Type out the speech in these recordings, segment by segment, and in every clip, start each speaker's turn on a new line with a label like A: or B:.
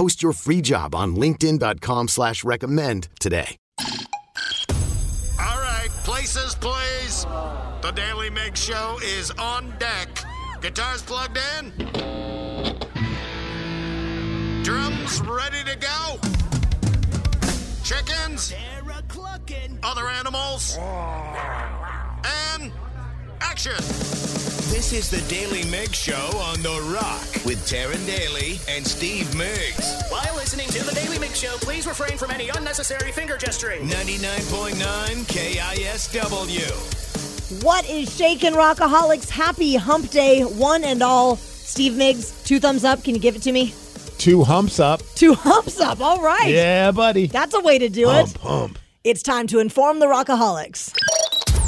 A: Post your free job on linkedin.com slash recommend today.
B: All right, places, please. The Daily Migs Show is on deck. Guitars plugged in. Drums ready to go. Chickens. Other animals. And action. This is the Daily Migs Show on The Rock with Taryn Daly and Steve Migs.
C: While listening to the Daily Migs Show, please refrain from any unnecessary finger gesturing.
B: 99.9 KISW.
D: What is shaking rockaholics? Happy hump day, one and all. Steve Migs, two thumbs up. Can you give it to me?
E: Two humps up.
D: Two humps up. All right.
E: Yeah, buddy.
D: That's a way to do
E: Hump,
D: it.
E: hump.
D: It's time to inform the rockaholics.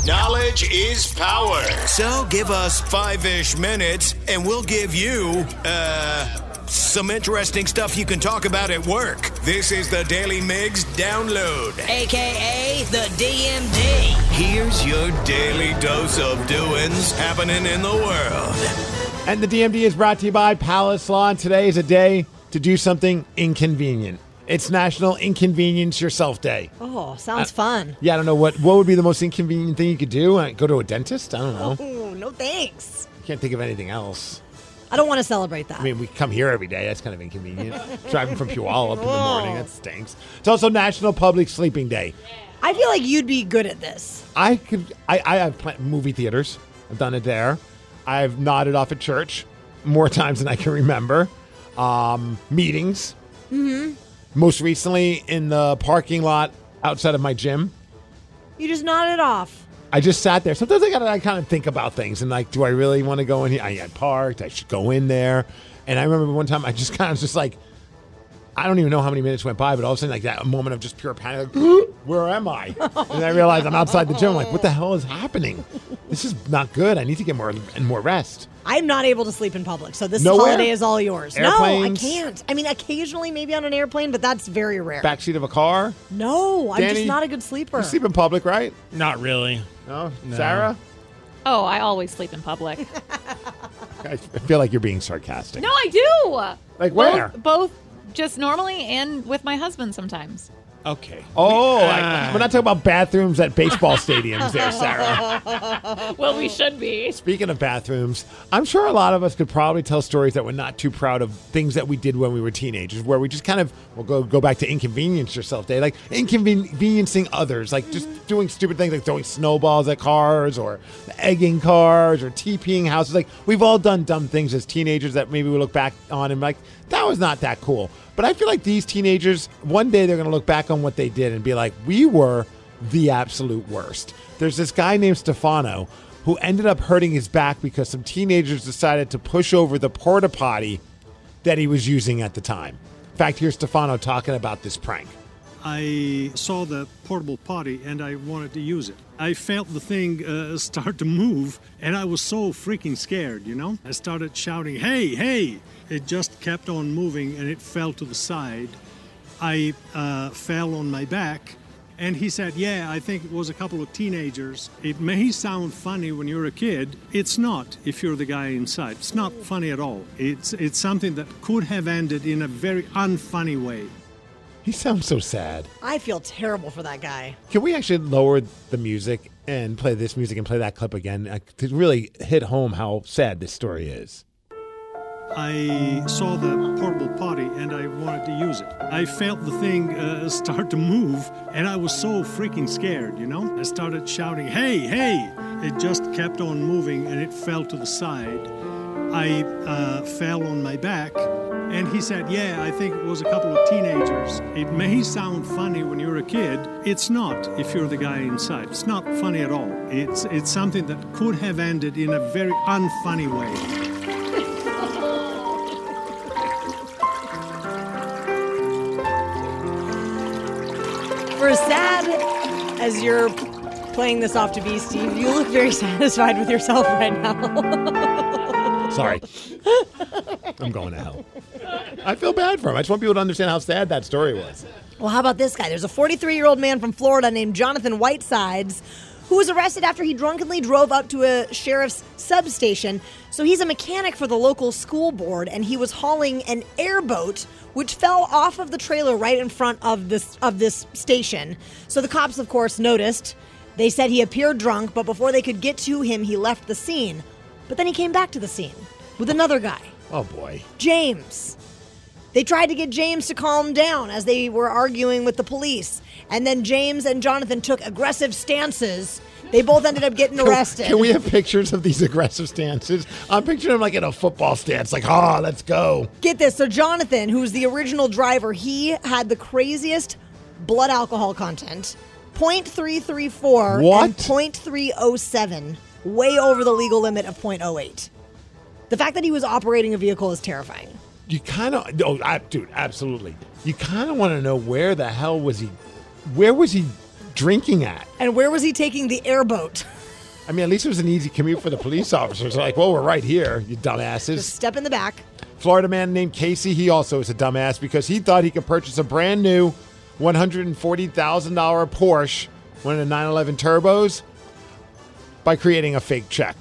B: Knowledge is power. So give us five ish minutes and we'll give you, uh, some interesting stuff you can talk about at work. This is the Daily Migs download.
C: AKA the DMD.
B: Here's your daily dose of doings happening in the world.
E: And the DMD is brought to you by Palace Law. And today is a day to do something inconvenient. It's National Inconvenience Yourself Day.
D: Oh, sounds fun.
E: Yeah, I don't know what what would be the most inconvenient thing you could do. Uh, Go to a dentist? I don't know.
D: Oh, no thanks.
E: Can't think of anything else.
D: I don't want to celebrate that.
E: I mean, we come here every day. That's kind of inconvenient. Driving from Puyallup in the morning, that stinks. It's also National Public Sleeping Day.
D: I feel like you'd be good at this.
E: I could. I, I have pla- movie theaters. I've done it there. I've nodded off at church more times than I can remember. Um, meetings. Mm-hmm. Most recently in the parking lot outside of my gym.
D: You just nodded off.
E: I just sat there. Sometimes I gotta I kind of think about things and like, do I really want to go in here? I, I parked. I should go in there. And I remember one time I just kind of just like, I don't even know how many minutes went by, but all of a sudden like that moment of just pure panic. Like, Where am I? And I realized I'm outside the gym. I'm like, what the hell is happening? This is not good. I need to get more and more rest.
D: I'm not able to sleep in public, so this
E: Nowhere?
D: holiday is all yours.
E: Airplanes?
D: No, I can't. I mean, occasionally maybe on an airplane, but that's very rare.
E: Backseat of a car.
D: no, I'm just not a good sleeper.
E: You sleep in public, right?
F: Not really.
E: No, Sarah.
G: Oh, I always sleep in public.
E: I feel like you're being sarcastic.
G: no, I do.
E: Like
G: Both-
E: where?
G: Both, just normally and with my husband sometimes.
F: Okay.
E: Oh,
F: We-
E: like,
F: Ah.
E: we're not talking about bathrooms at baseball stadiums, there, Sarah.
G: Well, we should be.
E: Speaking of bathrooms, I'm sure a lot of us could probably tell stories that we're not too proud of things that we did when we were teenagers, where we just kind of we'll go go back to inconvenience yourself day, like inconveniencing others, like just doing stupid things like throwing snowballs at cars or egging cars or TPing houses. Like we've all done dumb things as teenagers that maybe we look back on and like that was not that cool. But I feel like these teenagers, one day they're going to look back on what they did and be like, we were the absolute worst. There's this guy named Stefano who ended up hurting his back because some teenagers decided to push over the porta potty that he was using at the time. In fact, here's Stefano talking about this prank.
H: I saw the portable potty and I wanted to use it. I felt the thing uh, start to move and I was so freaking scared, you know? I started shouting, hey, hey! It just kept on moving and it fell to the side. I uh, fell on my back and he said, yeah, I think it was a couple of teenagers. It may sound funny when you're a kid. It's not if you're the guy inside. It's not funny at all. It's, it's something that could have ended in a very unfunny way.
E: He sounds so sad.
D: I feel terrible for that guy.
E: Can we actually lower the music and play this music and play that clip again uh, to really hit home how sad this story is?
H: I saw the portable potty and I wanted to use it. I felt the thing uh, start to move and I was so freaking scared, you know? I started shouting, hey, hey! It just kept on moving and it fell to the side. I uh, fell on my back and he said, Yeah, I think it was a couple of teenagers. It may sound funny when you're a kid. It's not if you're the guy inside. It's not funny at all. It's, it's something that could have ended in a very unfunny way.
D: For as sad as you're playing this off to be, Steve, you look very satisfied with yourself right now.
E: Sorry. I'm going to hell. I feel bad for him. I just want people to understand how sad that story was.
D: well, how about this guy? There's a 43 year old man from Florida named Jonathan Whitesides who was arrested after he drunkenly drove up to a sheriff's substation. So he's a mechanic for the local school board and he was hauling an airboat which fell off of the trailer right in front of this of this station. So the cops of course noticed. They said he appeared drunk, but before they could get to him, he left the scene. But then he came back to the scene with another guy,
E: Oh boy.
D: James. They tried to get James to calm down as they were arguing with the police. And then James and Jonathan took aggressive stances. They both ended up getting arrested.
E: Can we have pictures of these aggressive stances? I'm picturing him like in a football stance, like, ah, let's go.
D: Get this. So, Jonathan, who's the original driver, he had the craziest blood alcohol content 0.334
E: What?
D: and 0.307, way over the legal limit of 0.08. The fact that he was operating a vehicle is terrifying.
E: You kind of, oh, I, dude, absolutely. You kind of want to know where the hell was he? Where was he drinking at?
D: And where was he taking the airboat?
E: I mean, at least it was an easy commute for the police officers. Like, well, we're right here, you dumbasses.
D: Just step in the back.
E: Florida man named Casey, he also is a dumbass because he thought he could purchase a brand new $140,000 Porsche, one of the 911 turbos, by creating a fake check.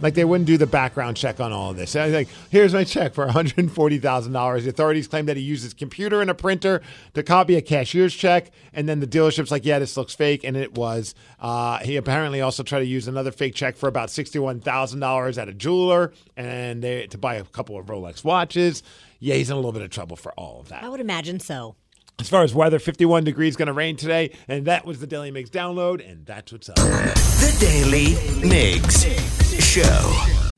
E: Like they wouldn't do the background check on all of this. And like, here's my check for $140,000. The authorities claim that he used his computer and a printer to copy a cashier's check, and then the dealership's like, "Yeah, this looks fake," and it was. Uh, he apparently also tried to use another fake check for about sixty-one thousand dollars at a jeweler, and they, to buy a couple of Rolex watches. Yeah, he's in a little bit of trouble for all of that.
D: I would imagine so.
E: As far as weather, 51 degrees going to rain today, and that was the Daily Migs download, and that's what's up.
B: The Daily Migs Show.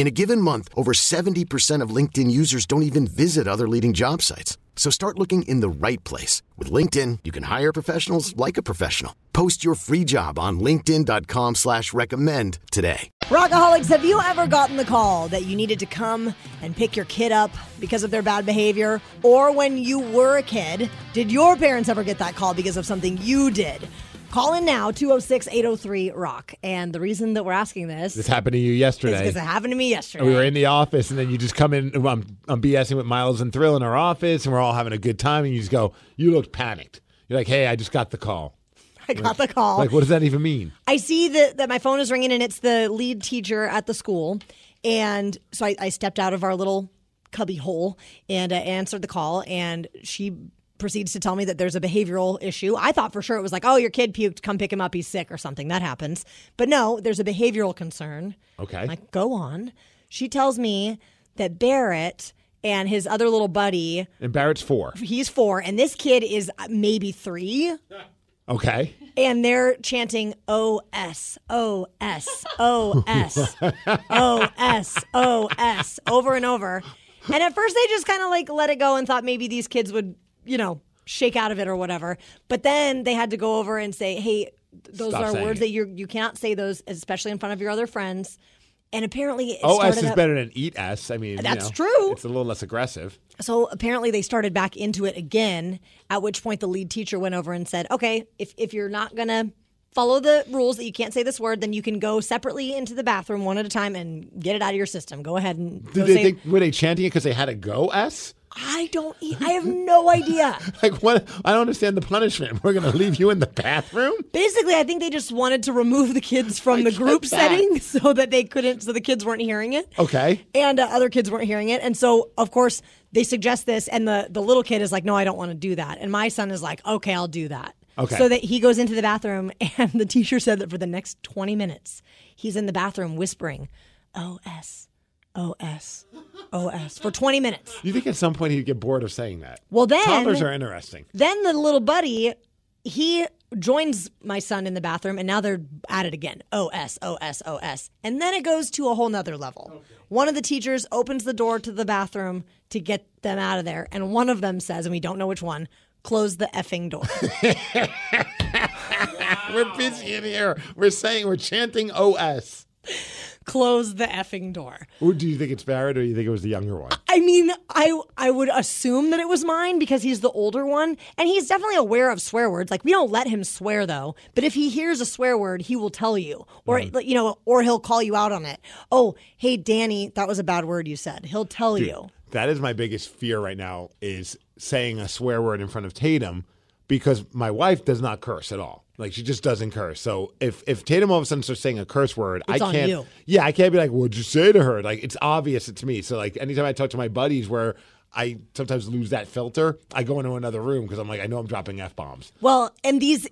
A: In a given month, over 70% of LinkedIn users don't even visit other leading job sites. So start looking in the right place. With LinkedIn, you can hire professionals like a professional. Post your free job on linkedin.com slash recommend today.
D: Rockaholics, have you ever gotten the call that you needed to come and pick your kid up because of their bad behavior? Or when you were a kid, did your parents ever get that call because of something you did? Call in now, 206 803 Rock. And the reason that we're asking this
E: This happened to you yesterday.
D: because it happened to me yesterday.
E: we were in the office, and then you just come in. I'm, I'm BSing with Miles and Thrill in our office, and we're all having a good time. And you just go, You looked panicked. You're like, Hey, I just got the call.
D: I got the call.
E: Like, what does that even mean?
D: I see that, that my phone is ringing and it's the lead teacher at the school. And so I, I stepped out of our little cubby hole and uh, answered the call. And she proceeds to tell me that there's a behavioral issue. I thought for sure it was like, oh, your kid puked, come pick him up, he's sick or something. That happens. But no, there's a behavioral concern.
E: Okay.
D: I'm like, go on. She tells me that Barrett and his other little buddy,
E: And Barrett's four.
D: he's four, and this kid is maybe three.
E: Okay.
D: And they're chanting O S O S O S O S O S over and over. And at first they just kind of like let it go and thought maybe these kids would, you know, shake out of it or whatever. But then they had to go over and say, "Hey, those
E: Stop
D: are words
E: it.
D: that you you cannot say those, especially in front of your other friends." And apparently, it oh,
E: OS
D: started
E: is
D: up-
E: better than eat S. I mean, you
D: That's
E: know,
D: true.
E: It's a little less aggressive.
D: So apparently they started back into it again, at which point the lead teacher went over and said, Okay, if, if you're not going to follow the rules that you can't say this word, then you can go separately into the bathroom one at a time and get it out of your system. Go ahead and
E: Did they
D: say,
E: think were they chanting it because they had to go S?
D: I don't eat. I have no idea.
E: Like what? I don't understand the punishment. We're gonna leave you in the bathroom.
D: Basically, I think they just wanted to remove the kids from the group setting so that they couldn't, so the kids weren't hearing it.
E: Okay.
D: and uh, other kids weren't hearing it. And so, of course, they suggest this, and the the little kid is like, "No, I don't want to do that." And my son is like, "Okay, I'll do that."
E: Okay.
D: So that he goes into the bathroom, and the teacher said that for the next twenty minutes, he's in the bathroom whispering, "O S, O S, O S" for twenty minutes.
E: You think at some point he'd get bored of saying that?
D: Well, then
E: toddlers are interesting.
D: Then the little buddy, he joins my son in the bathroom, and now they're at it again. O S O S O S, and then it goes to a whole nother level. One of the teachers opens the door to the bathroom to get them out of there, and one of them says, and we don't know which one, close the effing door.
E: We're busy in here. We're saying we're chanting OS.
D: Close the effing door.
E: Who do you think it's Barrett, or do you think it was the younger one?
D: I mean, I I would assume that it was mine because he's the older one, and he's definitely aware of swear words. Like we don't let him swear though, but if he hears a swear word, he will tell you, or you know, or he'll call you out on it. Oh, hey, Danny, that was a bad word you said. He'll tell you.
E: That is my biggest fear right now is saying a swear word in front of Tatum because my wife does not curse at all. Like she just doesn't curse. So if if Tatum all of a sudden starts saying a curse word,
D: It's
E: I can't. Yeah, I can't be like, "What'd you say to her?" Like it's obvious to me. So like anytime I talk to my buddies, where I sometimes lose that filter, I go into another room because I'm like, I know I'm dropping f bombs.
D: Well, and these,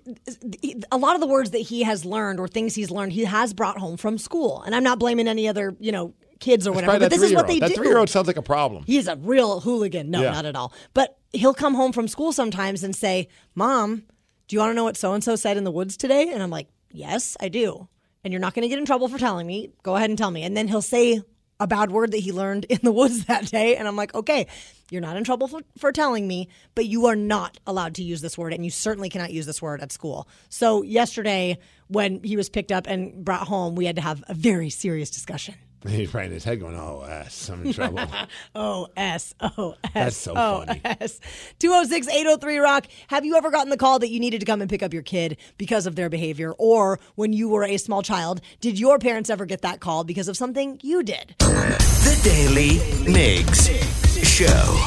D: a lot of the words that he has learned or things he's learned, he has brought home from school. And I'm not blaming any other, you know, kids or whatever. But this is what they
E: that
D: do.
E: three year old sounds like a problem.
D: He's a real hooligan. No,
E: Yeah.
D: not at all. But he'll come home from school sometimes and say, Mom, do you want to know what so and so said in the woods today? And I'm like, Yes, I do. And you're not going to get in trouble for telling me. Go ahead and tell me. And then he'll say a bad word that he learned in the woods that day. And I'm like, Okay, you're not in trouble for, for telling me, but you are not allowed to use this word. And you certainly cannot use this word at school. So yesterday, when he was picked up and brought home, we had to have a very serious discussion.
E: He's probably in his head going, "Oh, S, I'm in trouble."
D: O S O S.
E: That's so
D: O
E: funny.
D: S. 206 803 Rock. Have you ever gotten the call that you needed to come and pick up your kid because of their behavior? Or when you were a small child, did your parents ever get that call because of something you did?
I: The Daily Migs Show.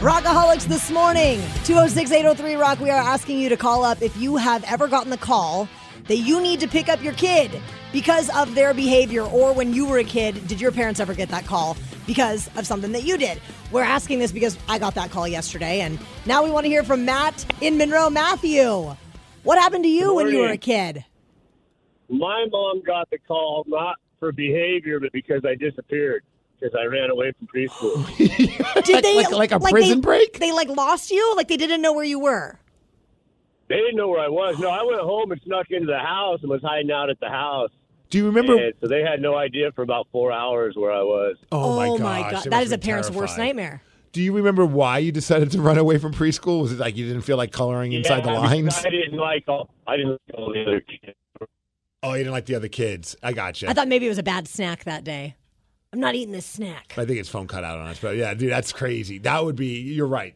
D: Rockaholics this morning, 206 803 Rock. We are asking you to call up if you have ever gotten the call that you need to pick up your kid because of their behavior, or when you were a kid, did your parents ever get that call because of something that you did? We're asking this because I got that call yesterday, and now we want to hear from Matt in Monroe. Matthew, what happened to you when you were a kid?
J: My mom got the call not for behavior, but because I disappeared because I ran away from preschool.
D: Did they
E: like a
D: they-
E: prison break?
D: They like lost you, like they didn't know where you were.
J: they didn't know where I was. No, I went home and snuck into the house and was hiding out at the house.
E: Do you remember?
J: And so they had no idea for about four hours where I was.
E: Oh, my
D: oh my
E: it
D: god, that is a
E: have been
D: parent's worst nightmare.
E: Do you remember why you decided to run away from preschool? Was it like you didn't feel like coloring inside the
J: Yeah,
E: lines?
J: I didn't like all. I didn't like all the other kids.
E: Oh, you didn't like the other kids. I got you.
D: I thought maybe it was a bad snack that day. I'm not eating this snack.
E: I think it's phone cut out on us, but yeah, dude, that's crazy. That would be. You're right.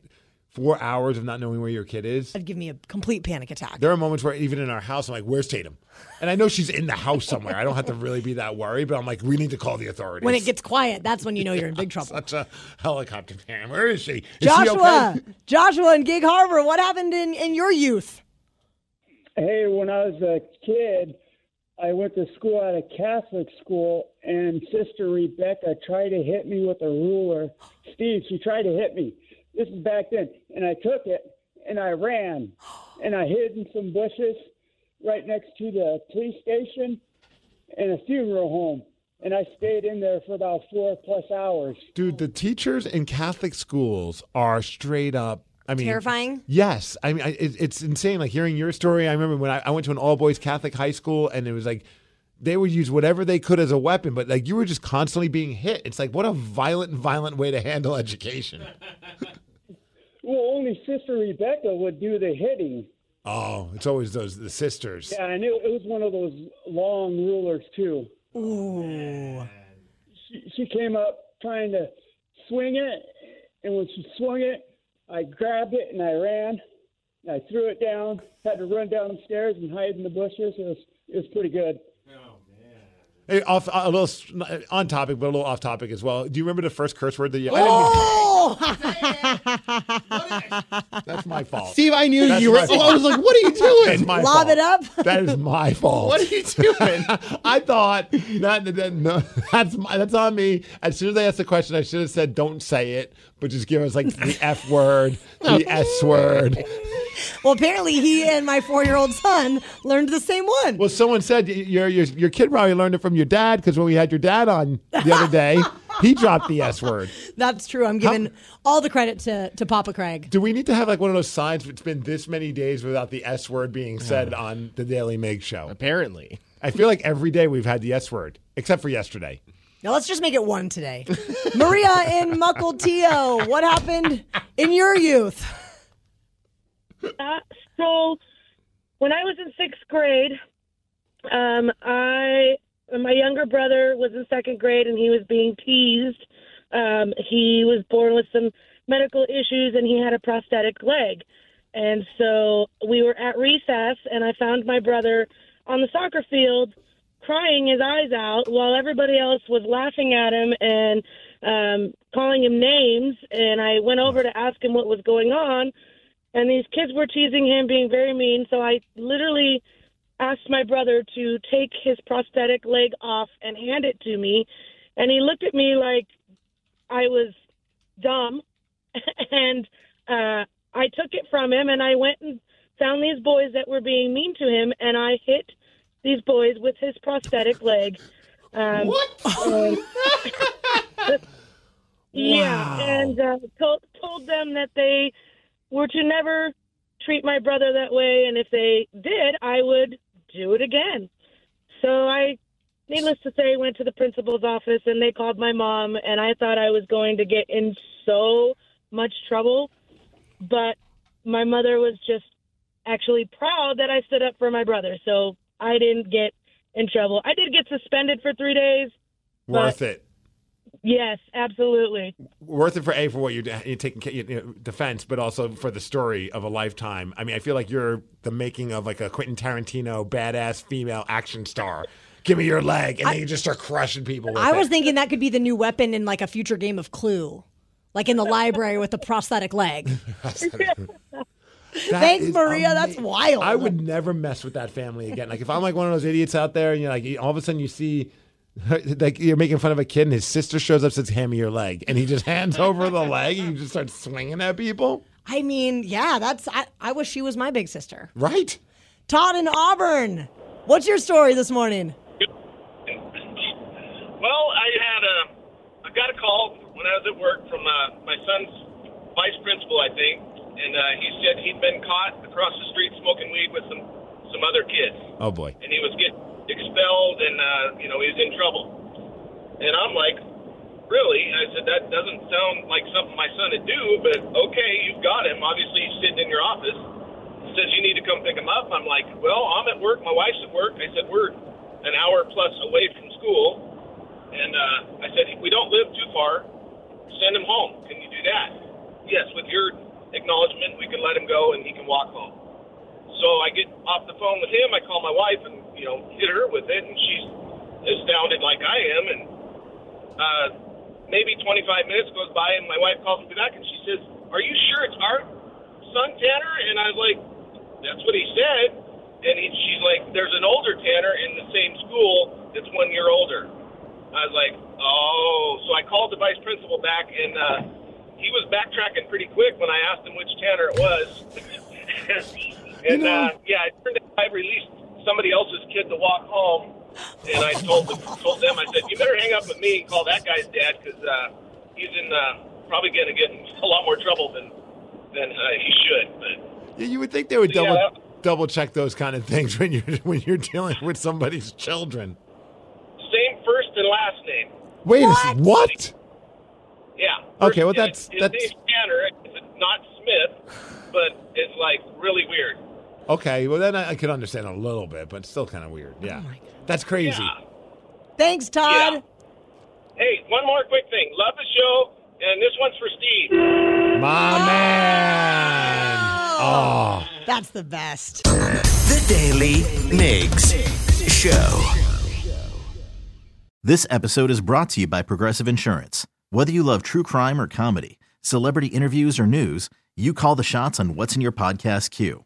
E: Four hours of not knowing where your kid is.
D: That'd give me a complete panic attack.
E: There are moments where even in our house, I'm like, "Where's Tatum?" And I know she's in the house somewhere. I don't have to really be that worried, but I'm like, "We need to call the authorities."
D: When it gets quiet, that's when you know you're in big trouble.
E: such a helicopter fan. Where is she? Is she
D: Joshua,
E: okay?
D: Joshua in Gig Harbor, what happened in, in your youth?
K: Hey, when I was a kid, I went to school at a Catholic school, and Sister Rebecca tried to hit me with a ruler. Steve, she tried to hit me. This is back then, and I took it and I ran, and I hid in some bushes right next to the police station and a funeral home, and I stayed in there for about four plus hours.
E: Dude, the teachers in Catholic schools are straight up. I mean,
D: Terrifying?
E: Yes, I mean I, it, it's insane. Like hearing your story. I remember when I, I went to an all boys Catholic high school, and it was like they would use whatever they could as a weapon, but like you were just constantly being hit. It's like what a violent, violent way to handle education.
K: Well, only Sister Rebecca would do the hitting.
E: Oh, it's always those the sisters.
K: Yeah, and it, it was one of those long rulers too.
D: Ooh.
K: She, she came up trying to swing it, and when she swung it, I grabbed it and I ran. And I threw it down. Had to run down the stairs and hide in the bushes. It was it was pretty good.
E: Hey, off uh, a little s- uh, on topic, but a little off topic as well. Do you remember the first curse word that you?
D: Oh!
E: That's my fault.
L: Steve, I knew
E: That's
L: you were.
E: my fault.
L: I was like, what are you doing?
E: That's my
D: Lob
E: fault.
D: it up.
E: That is my fault.
L: What are you doing?
E: I thought that, that no, that's my, that's on me. As soon as I asked the question, I should have said, "Don't say it," but just give us like the F word, the S word.
D: Well, apparently he and my four-year-old son learned the same one.
E: Well, someone said your your your kid probably learned it from your dad because when we had your dad on the other day, he dropped the S word.
D: That's true. I'm giving all the credit to, to Papa Craig.
E: Do we need to have like one of those signs? It's been this many days without the S word being said on the Daily Migs Show.
L: Apparently,
E: I feel like every day we've had the S word, except for yesterday.
D: Now let's just make it one today. Maria in Mukilteo, what happened in your youth?
M: Uh, so, when I was in sixth grade, um, I my younger brother was in second grade and he was being teased. Um, he was born with some medical issues and he had a prosthetic leg. And so we were at recess and I found my brother on the soccer field crying his eyes out while everybody else was laughing at him and um, calling him names. And I went over to ask him what was going on and these kids were teasing him, being very mean. So I literally asked my brother to take his prosthetic leg off and hand it to me, and he looked at me like I was dumb, and uh, I took it from him, and I went and found these boys that were being mean to him, and I hit these boys with his prosthetic leg. Um, what? Yeah, and uh, told told them that they were to never treat my brother that way, and if they did, I would do it again. So I, needless to say, went to the principal's office, and they called my mom, and I thought I was going to get in so much trouble, but my mother was just actually proud that I stood up for my brother, so I didn't get in trouble. I did get suspended for three days.
E: Worth it.
M: Yes, absolutely.
E: Worth it for a for what you're, you're taking ca- you know, defense, but also for the story of a lifetime. I mean, I feel like you're the making of like a Quentin Tarantino badass female action star. Give me your leg, and then you just start crushing people. With
D: I was
E: it.
D: thinking that could be the new weapon in like a future game of Clue, like in the library with the prosthetic leg.
E: That
D: Thanks,
E: is
D: Maria. That's wild.
E: I would never mess with that family again. Like if I'm like one of those idiots out there, and you're like, all of a sudden you see, like you're making fun of a kid, and his sister shows up, says, "Hand me your leg," and he just hands over the leg, and you just start swinging at people.
D: I mean, yeah, that's. I, I wish she was my big sister.
E: Right.
D: Todd in Auburn, what's your story this morning?
N: Well, I had a, I got a call when I was at work from uh, my son's vice principal, I think, and uh, he said he'd been caught across the street smoking weed with some some other kids,
E: Oh boy.
N: and he was getting expelled, and uh, you know he was in trouble. And I'm like, really? I said that doesn't sound like something my son would do, but okay, you've got him. Obviously, he's sitting in your office. He says you need to come pick him up. I'm like, well, I'm at work. My wife's at work. I said we're an hour plus away from school. And uh, I said, we don't live too far. Send him home. Can you do that? Yes, with your acknowledgement, we can let him go and he can walk home. So I get off the phone with him. I call my wife and, you know, hit her with it. And she's astounded like I am. And uh, maybe 25 minutes goes by and my wife calls me back and she says, Are you sure it's our son, Tanner? And I was like, That's what he said. And he, she's like, There's an older Tanner in the same school that's one year older. I was like, oh. So I called the vice principal back, and uh, he was backtracking pretty quick when I asked him which Tanner it was. and uh, yeah, it turned out I released somebody else's kid to walk home, and I told them, told them I said, "You better hang up with me and call that guy's dad because uh, he's in uh, probably going to get in a lot more trouble than than uh, he should." But
E: Yeah, you would think they would
N: Yeah,
E: double
N: that-
E: double check those kind of things when you're when you're dealing with somebody's children.
N: same first and last name.
E: Wait, a s- what?
N: Yeah.
E: Okay, well, that's-
N: his
E: that's-
N: name's Tanner. It's not Smith, but it's like really weird.
E: Okay, well then I, I could understand a little bit, but still kind of weird. Yeah, oh that's crazy.
D: Thanks, Todd.
N: Hey, one more quick thing. Love the show, and this one's for Steve.
E: My oh! man. Oh.
D: That's the best.
I: The Daily Migs Show.
O: This episode is brought to you by Progressive Insurance. Whether you love true crime or comedy, celebrity interviews or news, you call the shots on what's in your podcast queue.